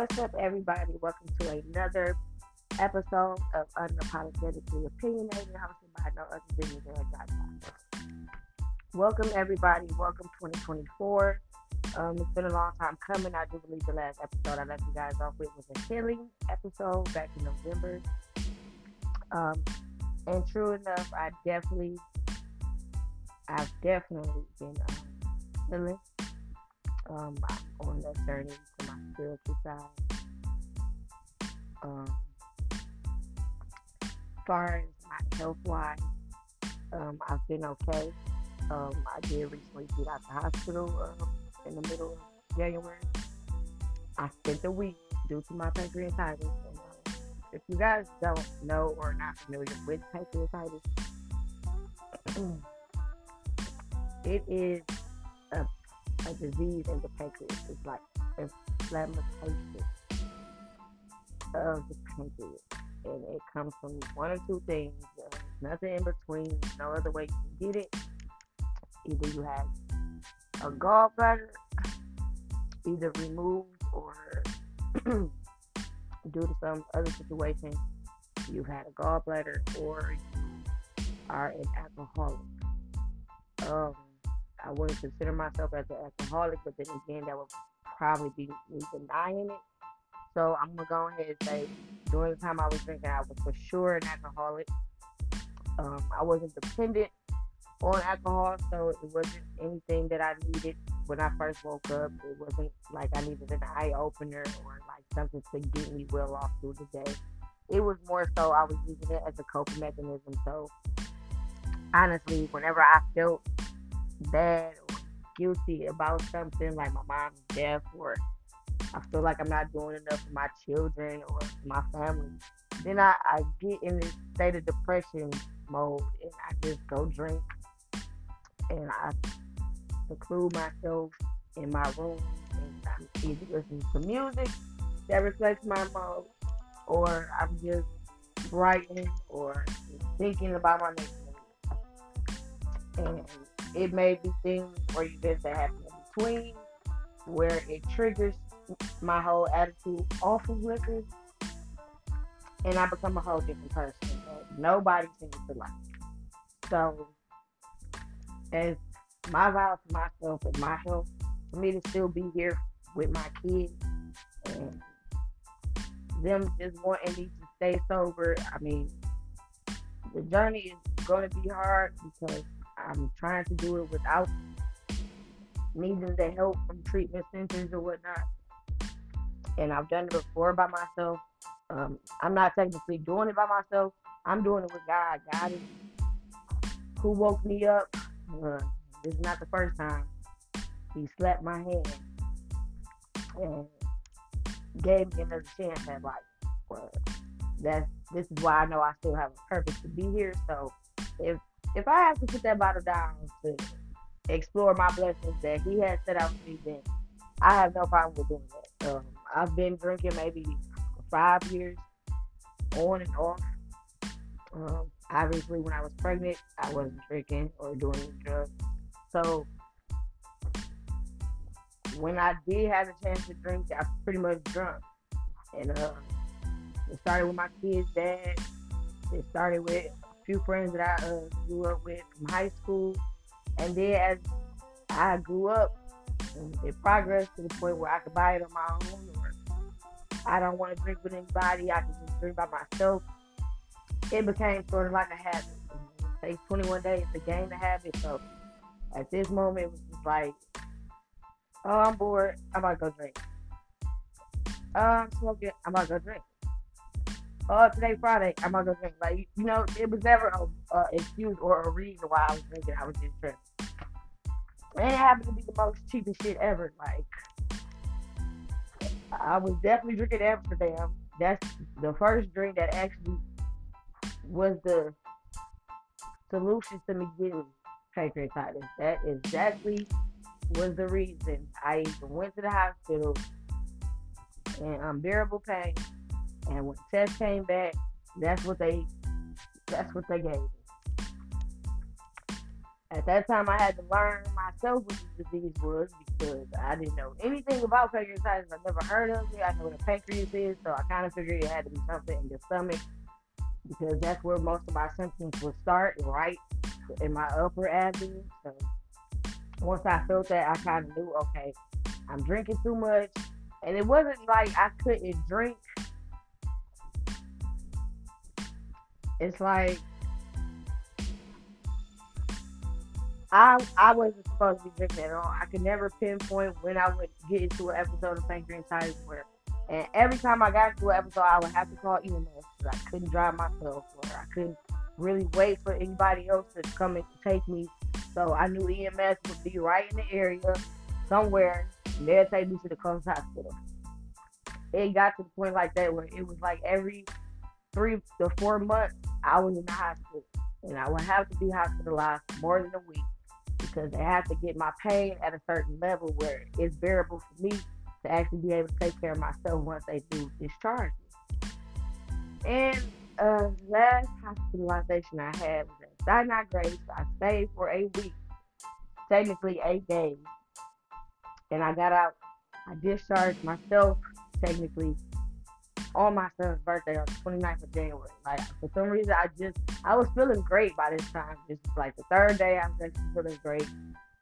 What's up, everybody? Welcome to another episode of Unapologetically Opinionated, hosted by no other than your girl, Welcome, everybody. Welcome 2024. Um, it's been a long time coming. I do believe the last episode I left you guys off with was a healing episode back in November. Um, and true enough, I definitely, I've definitely been um, healing. Um, on that journey my spiritual side. Um, as far as my health wise, um, I've been okay. Um, I did recently get out the hospital um, in the middle of January. I spent a week due to my pancreatitis. And, uh, if you guys don't know or are not familiar with pancreatitis, it is a, a disease in the pancreas. It's like inflammation of the pancreas. And it comes from one or two things. Uh, nothing in between. No other way you can get it. Either you have a gallbladder either removed or due to some other situation, you've had a gallbladder or you are an alcoholic. Um, I wouldn't consider myself as an alcoholic, but then again, that would probably be me denying it. So I'm gonna go ahead and say, during the time I was drinking, I was for sure an alcoholic. Um, I wasn't dependent on alcohol, so it wasn't anything that I needed when I first woke up. It wasn't like I needed an eye opener or like something to get me well off through the day. It was more so I was using it as a coping mechanism. So honestly, whenever I felt bad guilty about something like my mom's death or I feel like I'm not doing enough for my children or my family, then I, I get in this state of depression mode and I just go drink and I seclude myself in my room and I'm either listening to music that reflects my mood or I'm just writing or thinking about my next. And it may be things or events that happen in between where it triggers my whole attitude off of liquor and I become a whole different person that nobody seems to like. So as my vow to myself and my health, for me to still be here with my kids and them just wanting me to stay sober. I mean, the journey is going to be hard because I'm trying to do it without needing the help from treatment centers or whatnot. And I've done it before by myself. Um, I'm not technically doing it by myself. I'm doing it with God. God is who woke me up. Uh, this is not the first time he slapped my hand and gave me another chance at life. Well, that's this is why I know I still have a purpose to be here. So if if I have to put that bottle down to explore my blessings that he has set out for me, then I have no problem with doing that. Um, I've been drinking maybe five years on and off. Um, obviously, when I was pregnant, I wasn't drinking or doing drugs. So when I did have a chance to drink, I was pretty much drunk. And uh, it started with my kid's dad. It started with few friends that I uh, grew up with from high school. And then as I grew up, it progressed to the point where I could buy it on my own or I don't want to drink with anybody. I can just drink by myself. It became sort of like a habit. It takes 21 days to gain the habit. So at this moment, it was just like, oh, I'm bored. I'm about to go drink. Oh, I'm smoking. I'm about to go drink. Oh, today Friday. I'm not gonna go drink. Like you know, it was never an excuse or a reason why I was drinking. I was just drinking. And it happened to be the most cheapest shit ever. Like I was definitely drinking Amsterdam. That's the first drink that actually was the solution to me getting pancreatitis. That exactly was the reason I even went to the hospital in unbearable pain. And when the test came back, that's what they that's what they gave me. At that time, I had to learn myself what the disease was because I didn't know anything about pancreatitis. I've never heard of it. I know what a pancreas is, so I kind of figured it had to be something in your stomach because that's where most of my symptoms would start, right in my upper abdomen. So once I felt that, I kind of knew, okay, I'm drinking too much. And it wasn't like I couldn't drink. It's like I I wasn't supposed to be drinking at all. I could never pinpoint when I would get into an episode of pancreatitis where and every time I got into an episode I would have to call EMS because I couldn't drive myself or I couldn't really wait for anybody else to come and take me. So I knew EMS would be right in the area somewhere and they'd take me to the closest hospital. It got to the point like that where it was like every three to four months I was in the hospital and I would have to be hospitalized more than a week because they have to get my pain at a certain level where it's bearable for me to actually be able to take care of myself once they do discharge me. And uh, last hospitalization I had was at Sinai Grace. I stayed for a week, technically eight days, and I got out. I discharged myself technically on my son's birthday on the 29th of January. Like for some reason, I just I was feeling great by this time. Just like the third day, I was actually feeling great,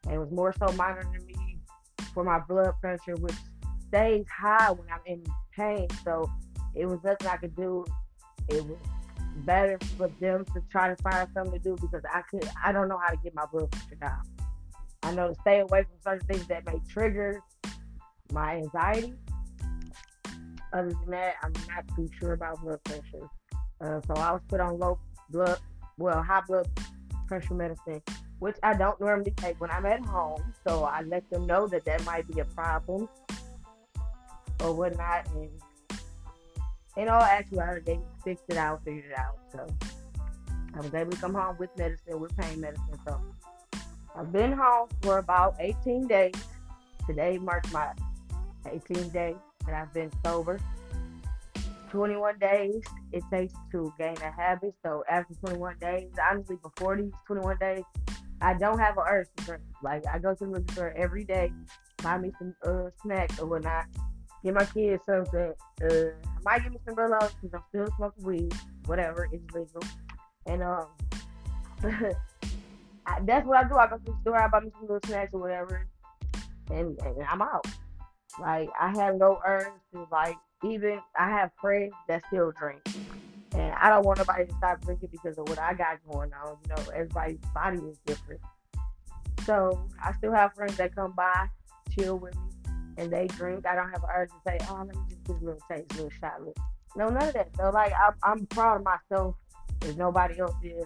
and it was more so monitoring me for my blood pressure, which stays high when I'm in pain. So it was nothing I could do. It was better for them to try to find something to do because I could I don't know how to get my blood pressure down. I know to stay away from certain things that may trigger my anxiety other than that, I'm not too sure about blood pressure. Uh, so I was put on low blood, well, high blood pressure medicine, which I don't normally take when I'm at home. So I let them know that that might be a problem or whatnot. And in all actuality, they fixed it out, figured it out. So I was able to come home with medicine, with pain medicine. So I've been home for about 18 days. Today marks my 18th day that I've been sober. 21 days it takes to gain a habit. So after 21 days, honestly, before these 21 days, I don't have an urge to drink. Like I go to the liquor store every day, buy me some uh, snacks or whatnot, get my kids something. Uh, I might give me some burlos because I'm still smoking weed. Whatever, it's legal. And um, I, that's what I do. I go to the store, I buy me some little snacks or whatever, and, and I'm out. Like I have no urge to like even I have friends that still drink. And I don't want nobody to stop drinking because of what I got going on. You know, everybody's body is different. So I still have friends that come by, chill with me, and they drink. I don't have an urge to say, oh, let me just get a little taste, a little shot. Little. No, none of that. So like, I'm, I'm proud of myself as nobody else is.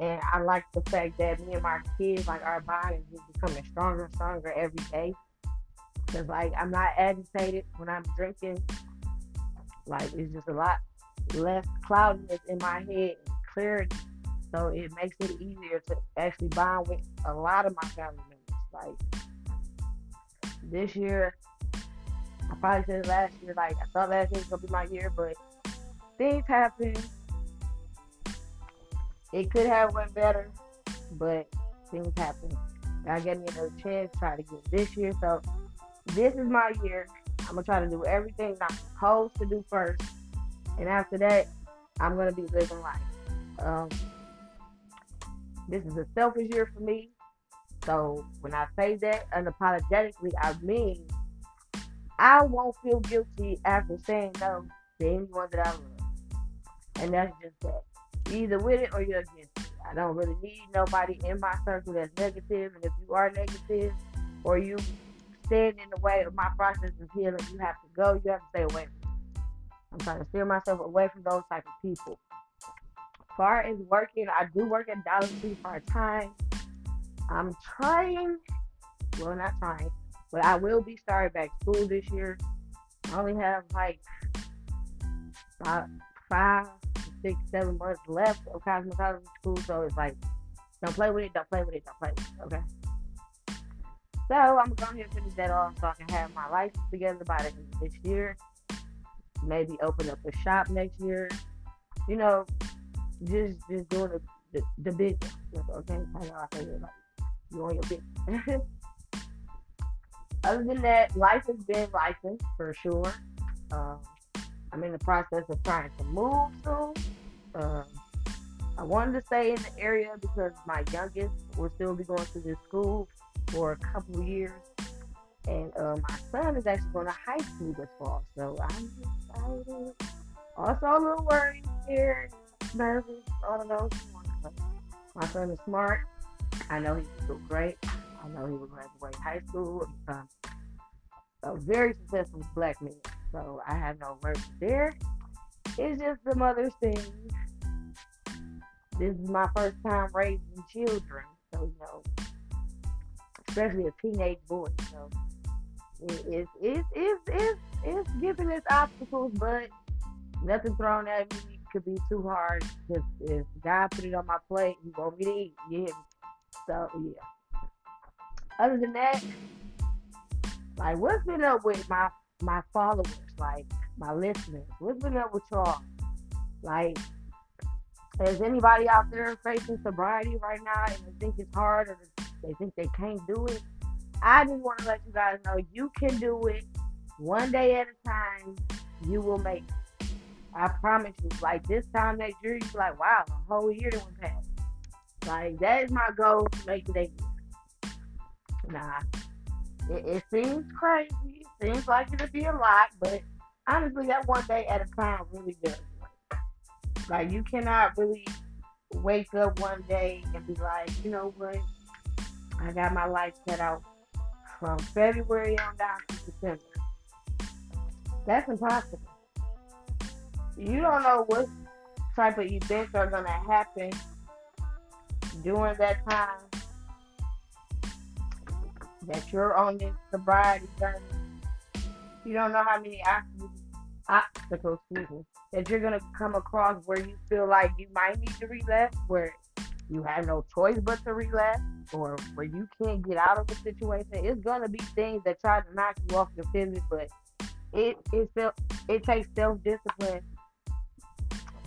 And I like the fact that me and my kids, like our bond is becoming stronger and stronger every day. Cause like I'm not agitated when I'm drinking. Like it's just a lot less cloudiness in my head and clarity. So it makes it easier to actually bond with a lot of my family members. Like this year, I probably said last year, like I thought last year was gonna be my year, but things happen. It could have went better, but things happen. God gave me another chance, try to get this year. So this is my year. I'm gonna try to do everything I'm supposed to do first, and after that, I'm gonna be living life. Um, this is a selfish year for me. So when I say that unapologetically, I mean I won't feel guilty after saying no to anyone that I love, and that's just that. either with it or you're against it. I don't really need nobody in my circle that's negative, and if you are negative or you stand in the way of my process of healing. You have to go. You have to stay away from I'm trying to steer myself away from those type of people. As far as working, I do work at Dollar Tree part time. I'm trying, well, not trying, but I will be starting back school this year. I only have like about five, six, seven months left of cosmetology school, so it's like, don't play with it, don't play with it, don't play with it, okay? So I'm gonna go ahead finish that off so I can have my life together by the end of this year. Maybe open up a shop next year. You know, just just doing the the, the. Okay, I know I say like You on your business. Other than that, life has been life for sure. Um, I'm in the process of trying to move soon. Um, I wanted to stay in the area because my youngest will still be going to this school for a couple years. And uh, my son is actually going to high school this fall. So I'm excited. Also a little worried, scared, nervous, all of those. My son is smart. I know he will do great. I know he will graduate high school and become a very successful black man. So I have no worries there. It's just some other things this is my first time raising children, so you know, especially a teenage boy. So it's it's it's it's it's giving us obstacles, but nothing thrown at me could be too hard. Because if God put it on my plate, He me to eat. Yeah. So yeah. Other than that, like what's been up with my my followers, like my listeners? What's been up with y'all? Like is anybody out there facing sobriety right now and think it's hard or they think they can't do it? I just want to let you guys know you can do it one day at a time. You will make it. I promise you. Like this time next year, be like, wow, a whole year went past. Like that is my goal to make it a year. Nah, it, it seems crazy. It seems like it'll be a lot, but honestly, that one day at a time really does. Like you cannot really wake up one day and be like, you know what? I got my life set out from February on down to December. That's impossible. You don't know what type of events are gonna happen during that time that you're on this sobriety journey. You don't know how many obstacles, me, that you're gonna come across where you feel like you might need to relapse, where you have no choice but to relapse, or where you can't get out of a situation. It's gonna be things that try to knock you off your pivot, but it it self it takes self discipline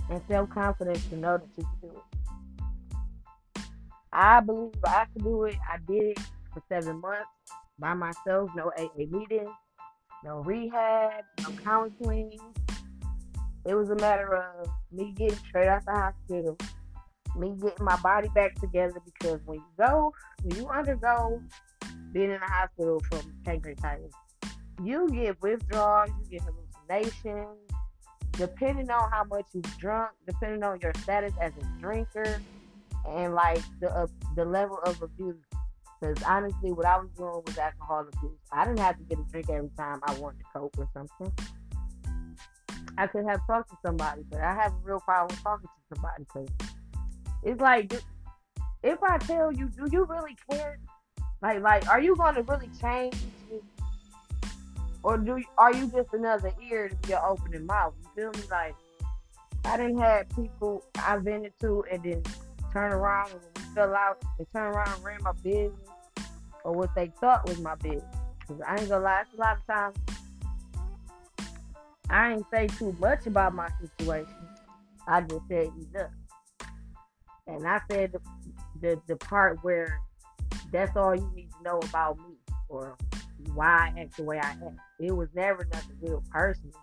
and self confidence to know that you can do it. I believe I can do it. I did it for seven months by myself, no AA meetings, no rehab, no counseling, it was a matter of me getting straight out the hospital, me getting my body back together because when you go, when you undergo being in the hospital from pancreatitis, you get withdrawals, you get hallucinations, depending on how much you've drunk, depending on your status as a drinker, and like the uh, the level of abuse. Because honestly, what I was doing was alcohol abuse. I didn't have to get a drink every time I wanted to cope with something. I could have talked to somebody, but I have a real problem talking to somebody because it's like if I tell you, do you really care? Like, like, are you going to really change, or do you, are you just another ear to be opening mouth? You feel me? Like, I didn't have people I vented to and then turn around and when we fell out, they turn around and ran my business or what they thought was my business. Cause I ain't gonna lie, it's a lot of times I ain't say too much about my situation. I just said enough. And I said the, the, the part where that's all you need to know about me or why I act the way I act. It was never nothing real personal.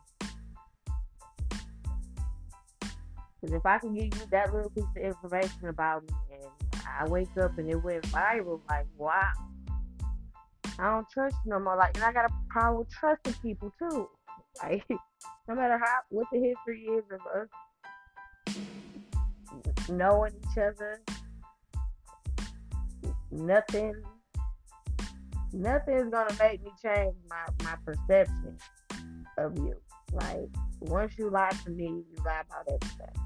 Because if I can give you that little piece of information about me and I wake up and it went viral, like, wow. I don't trust you no more. Like, and I got a problem with trusting people too. Like, no matter how what the history is of us knowing each other, nothing nothing is gonna make me change my, my perception of you. Like once you lie to me, you lie about everything.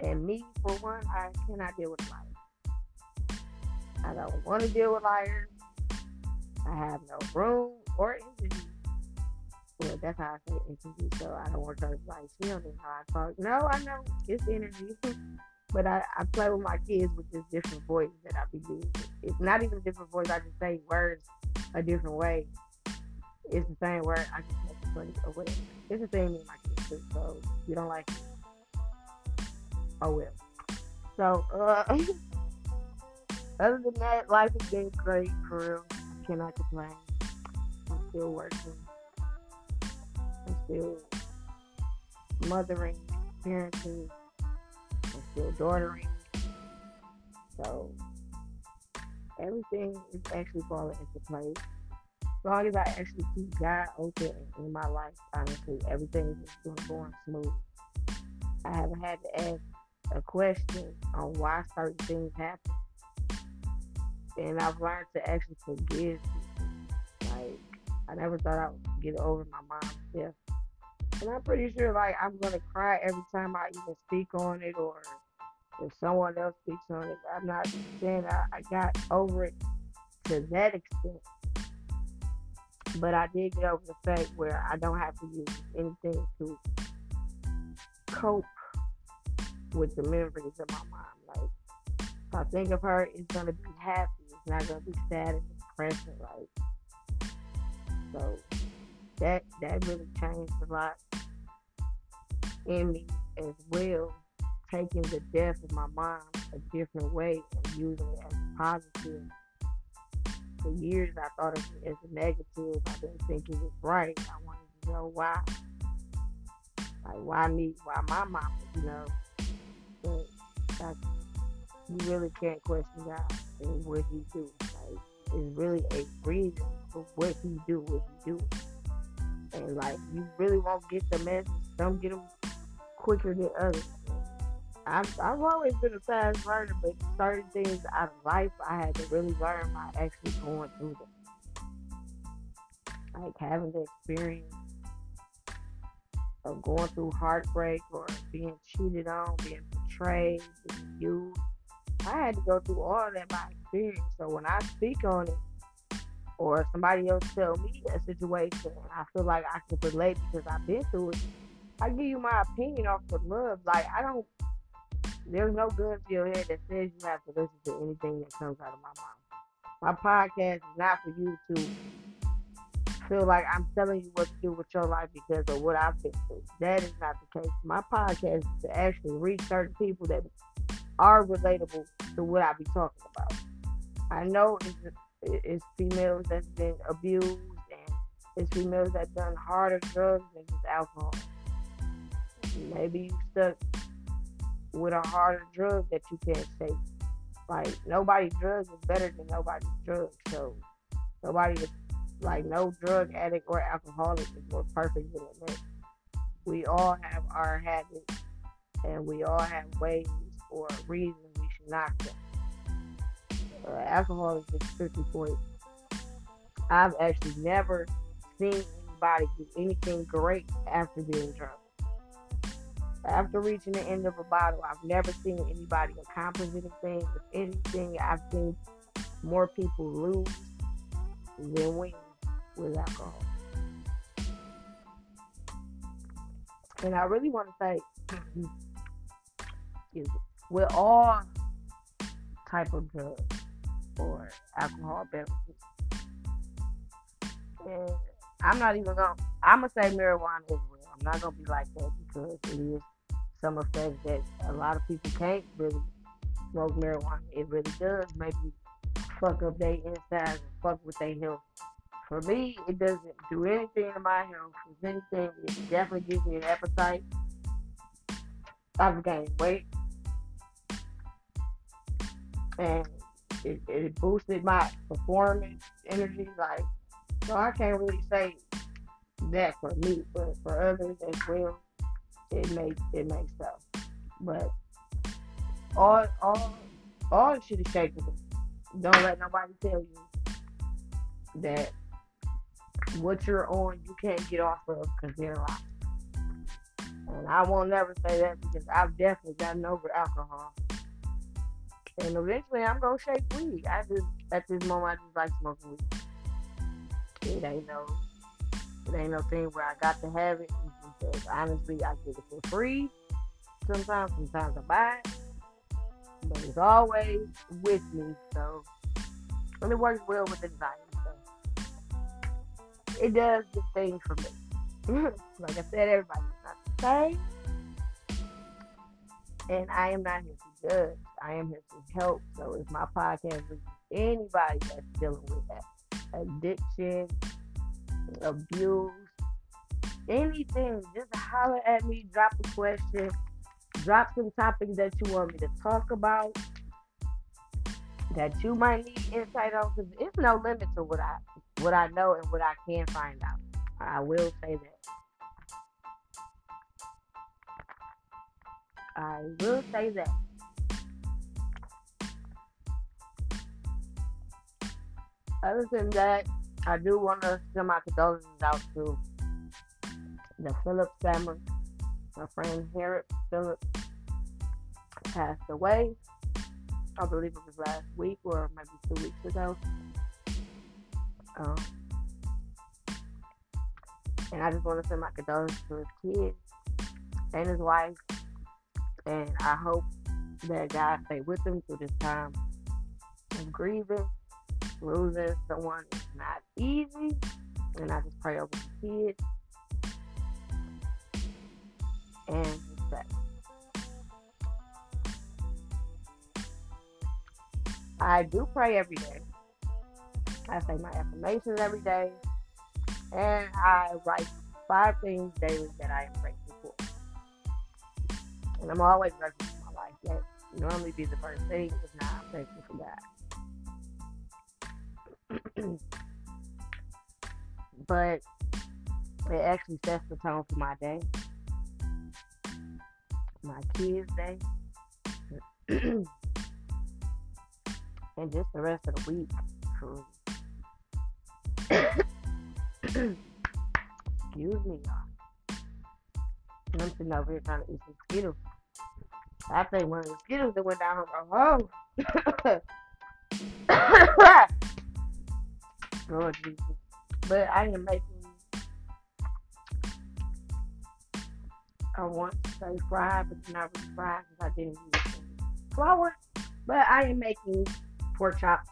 And me, for one, I cannot deal with liars. I don't want to deal with liars. I have no room or energy well, that's how I say interview, so I don't want to like she don't know how I talk. No, I know it's energy. but I, I play with my kids with this different voice that I be using. It's not even a different voice, I just say words a different way. It's the same word, I just make it funny or whatever. It's the same with my kids too, so you don't like it. Oh well. So uh other than that, life has been great for real. Cannot complain. I'm still working. Still mothering, parenting. I'm still daughtering. So everything is actually falling into place. As long as I actually keep God open in my life, honestly, everything is going smooth. I haven't had to ask a question on why certain things happen. And I've learned to actually forgive Like, I never thought I would get over my mom's death. And I'm pretty sure, like, I'm to cry every time I even speak on it or if someone else speaks on it. I'm not saying I, I got over it to that extent. But I did get over the fact where I don't have to use anything to cope with the memories of my mom. Like, if I think of her, it's gonna be happy. It's not gonna be sad and depressing. Like, so that that really changed a lot in me as well taking the death of my mom a different way and using it as a positive. For years, I thought of it as a negative. I didn't think it was right. I wanted to know why. Like, why me? Why my mom? You know? But I, you really can't question God and what He do. Like, it's really a reason for what He do, what He do. And, like, you really won't get the message. Some get them quicker than others. I've, I've always been a fast learner, but certain things out of life I had to really learn by actually going through them. Like having the experience of going through heartbreak or being cheated on, being betrayed, being used. I had to go through all that by experience. So when I speak on it, or somebody else tell me a situation, and I feel like I can relate because I've been through it, I give you my opinion off the love. Like I don't there's no gun to your head that says you have to listen to anything that comes out of my mouth. My podcast is not for you to feel like I'm telling you what to do with your life because of what I've been through. That is not the case. My podcast is to actually reach certain people that are relatable to what I be talking about. I know it's, it's females that's been abused and it's females that done harder drugs than just alcohol. Maybe you stuck with a harder drug that you can't take. Like nobody's drug is better than nobody's drug. So nobody is like no drug addict or alcoholic is more perfect than next. We all have our habits and we all have ways or reasons we should not them. Uh, alcohol is strictly for it. I've actually never seen anybody do anything great after being drunk. After reaching the end of a bottle, I've never seen anybody accomplish anything with anything. I've seen more people lose than win with alcohol. And I really want to say, excuse me, with all type of drugs or alcohol beverages, and I'm not even gonna. I'm gonna say marijuana as well. I'm not gonna be like that because it is some effects that a lot of people can't really smoke marijuana. It really does maybe fuck up their insides and fuck with their health. For me, it doesn't do anything to my health. If anything, it definitely gives me an appetite. I've gained weight. And it, it boosted my performance, energy. Like, so I can't really say that for me, but for others as well it makes it makes sense. But all all all shit is shakeable. Don't let nobody tell you that what you're on you can't get off of because they're lying. And I won't never say that because I've definitely gotten over alcohol. And eventually I'm gonna shake weed. I just at this moment I just like smoking weed. It ain't no it ain't no thing where I got to have it because honestly, I get it for free. Sometimes, sometimes I buy it, but it's always with me. So, and it works well with anxiety. So, it does the thing for me. like I said, everybody's not the same, and I am not here judge. I am here to help. So if my podcast is anybody that's dealing with that addiction, abuse, anything, just holler at me, drop a question, drop some topics that you want me to talk about that you might need insight on because it's no limit to what I what I know and what I can find out. I will say that. I will say that. Other than that, I do want to send my condolences out to the Phillips family. My friend Harriet Phillips passed away. I believe it was last week or maybe two weeks ago. Um, and I just want to send my condolences to his kids and his wife. And I hope that God stay with him through this time of grieving. Losing someone is not easy. And I just pray over the kids and respect. I do pray every day. I say my affirmations every day. And I write five things daily that I am grateful for. And I'm always grateful for my life. That normally be the first thing, if not, I'm thankful for God. But it actually sets the tone for my day, my kids' day, and just the rest of the week. Excuse me, y'all. I'm sitting over here trying to eat some Skittles. I think one of the Skittles that went down her oh. Lord Jesus. But I am making I want to say fried, but not really fried because I didn't use flour. But I am making pork chops.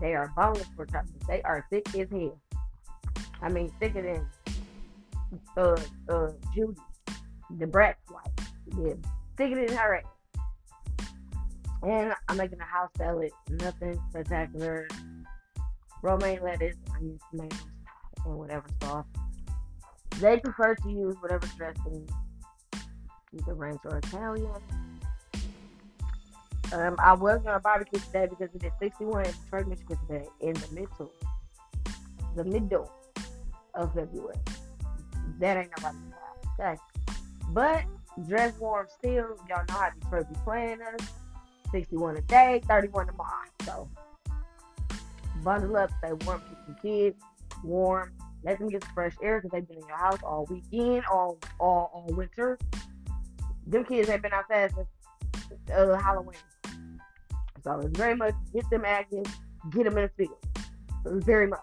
They are boneless pork chops. They are thick as hell. I mean, thicker than uh, uh, Judy, the Bratz wife. Yeah, thicker than her. And I'm making a house salad, nothing spectacular. Romaine lettuce, onions, tomatoes, and whatever sauce. They prefer to use whatever dressing, either ranch or Italian. Um, I was gonna barbecue today because it is 61 in Detroit, Michigan today in the middle, the middle of February. That ain't nobody okay? But dress warm still. Y'all know how Detroit be playing us. 61 a day, 31 tomorrow. So bundle up, stay warm, keep some kids warm. Let them get some fresh air because they've been in your house all weekend, all all all winter. Them kids ain't been outside since uh, Halloween. So it's very much get them active, get them in the field. Very much.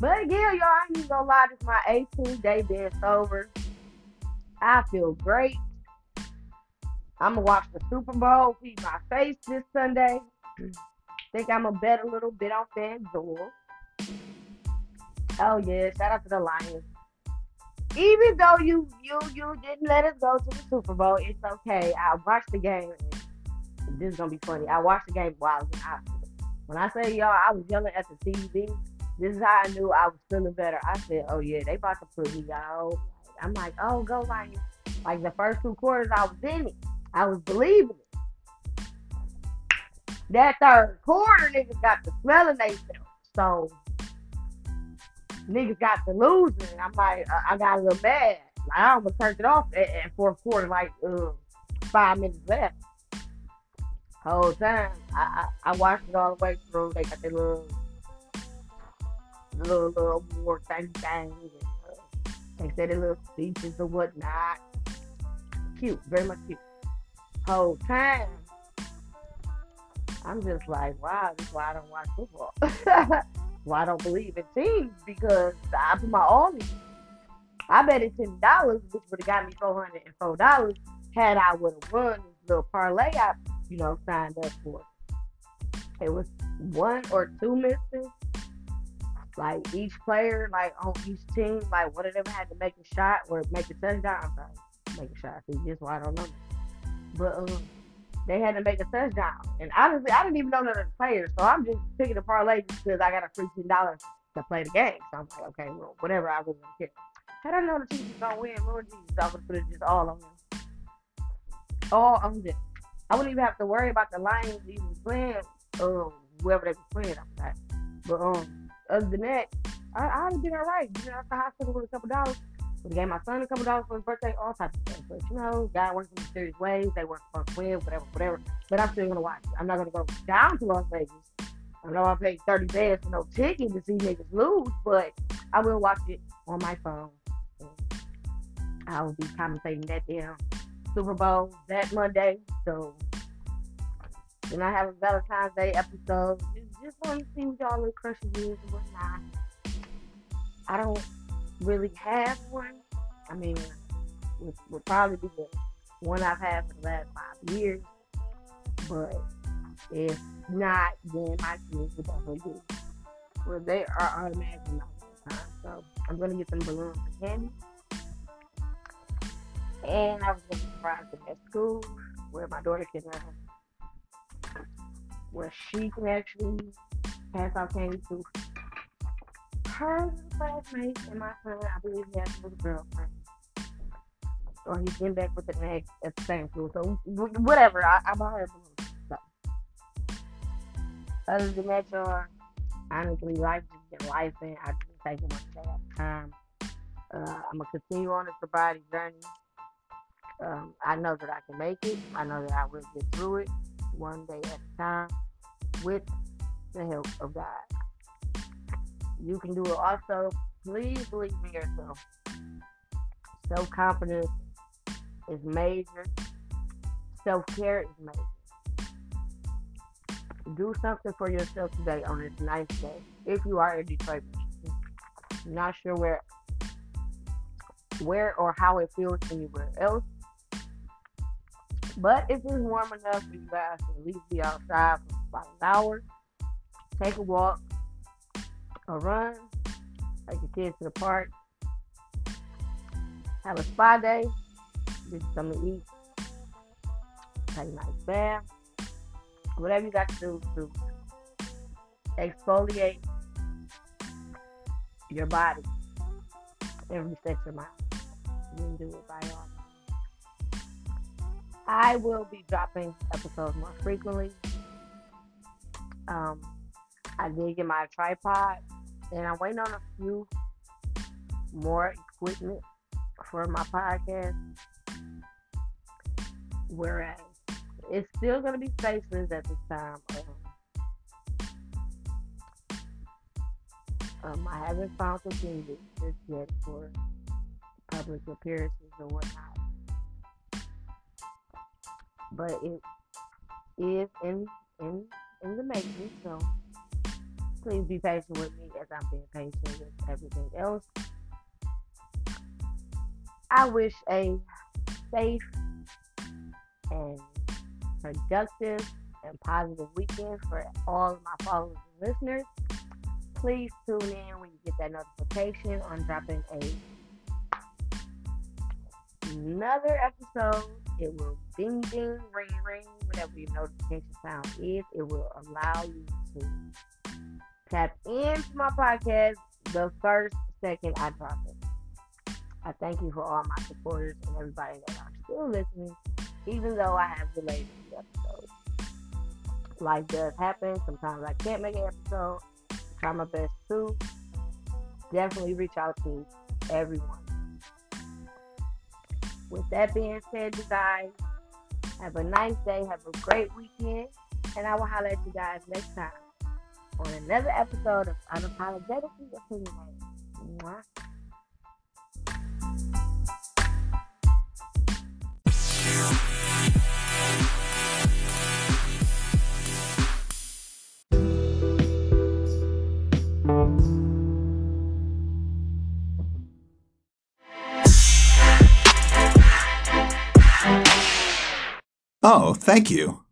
But yeah, y'all, I ain't even gonna lie, this is my 18th day being sober. I feel great. I'm gonna watch the Super Bowl, feed my face this Sunday. Think I'm gonna bet a little bit on FanDuel. Oh yeah, shout out to the Lions. Even though you you you didn't let us go to the Super Bowl, it's okay. I watched the game. this is gonna be funny. I watched the game while I was in hospital. When I say y'all, I was yelling at the TV this is how I knew I was feeling better. I said, "Oh yeah, they about to put me out." I'm like, "Oh, go Lions!" Like the first two quarters, I was in it. I was believing it. That third quarter, niggas got the smelling they felt. So niggas got the losing. I'm like, I got a little mad. Like, I almost turned it off at, at fourth quarter, like uh, five minutes left. Whole time, I, I, I watched it all the way through. They got their little little little more thing things. Uh, they said their little speeches or whatnot. Cute, very much cute. Whole time, I'm just like, wow, this is why I don't watch football. why I don't believe in teams because I put my all in. I bet it ten dollars, which would have got me four hundred and four dollars had I would have won this little parlay I, you know, signed up for. It was one or two missing, like each player, like on each team, like one of them had to make a shot or make a touchdown. I'm sorry, make a shot. See, just why I don't know. But um, they had to make a touchdown. And honestly, I didn't even know that as players, so I'm just picking a parlay because I got a ten dollars to play the game. So I'm like, okay, well, whatever. I really don't care. Had I known the Chiefs was gonna win, Lord Jesus, I would put it just all on them. All on them. I wouldn't even have to worry about the Lions even playing, uh, whoever they were playing. I'm that. But um, other than that, I, I'd have been all right. You know, the hospital with a couple dollars. Have gave my son a couple dollars for his birthday, all types of things. But you know, God works in mysterious ways. They work for win, whatever, whatever. But I'm still gonna watch it. I'm not gonna go down to Las Vegas. I know I paid 30 bands for no ticket to see niggas lose, but I will watch it on my phone. I will be commentating that damn Super Bowl that Monday. So then I have a Valentine's Day episode. Just, just want to see what y'all little crushes is and whatnot. I don't really have one. I mean, would, would probably be the one I've had for the last five years. But if not, then my kids would definitely be. Well, they are automatically the time. So I'm gonna get some balloons and candy. And I was gonna surprise them at school where my daughter can uh, where she can actually pass out candy to her classmates and my son, I believe he has a girlfriend. Or he's getting back with the next at the same school. So whatever, I, I bought her balloons. So. Other than that, y'all, honestly, life just been life and I just day at a time. Uh, I'm gonna continue on this sobriety journey. Um, I know that I can make it. I know that I will get through it one day at a time with the help of God. You can do it also. Please believe in yourself. Self confidence is major. Self care is major. Do something for yourself today on this nice day. If you are in Detroit, Michigan. Not sure where where or how it feels anywhere else. But if it's warm enough for you guys to at least be outside for about an hour, take a walk, a run, take your kids to the park, have a spa day, get something to eat, take a nice bath, whatever you got to do to exfoliate your body and reset your mind. You can do it by all. I will be dropping episodes more frequently. Um, I did get my tripod and I'm waiting on a few more equipment for my podcast. Whereas it's still going to be faceless at this time. Um, um, I haven't found the thing just yet for public appearances or whatnot, but it is in in in the making. So Please be patient with me as I'm being patient with everything else. I wish a safe and productive and positive weekend for all of my followers and listeners. Please tune in when you get that notification on dropping a another episode. It will ding ding ring ring whatever your notification sound is. It will allow you to tap into my podcast the first second I drop it. I thank you for all my supporters and everybody that are still listening, even though I have delayed the episodes. Life does happen. Sometimes I can't make an episode. I try my best to. Definitely reach out to everyone. With that being said, you guys, have a nice day. Have a great weekend. And I will holler at you guys next time on another episode of Unapologetically Opinionated. Mwah. Oh, thank you.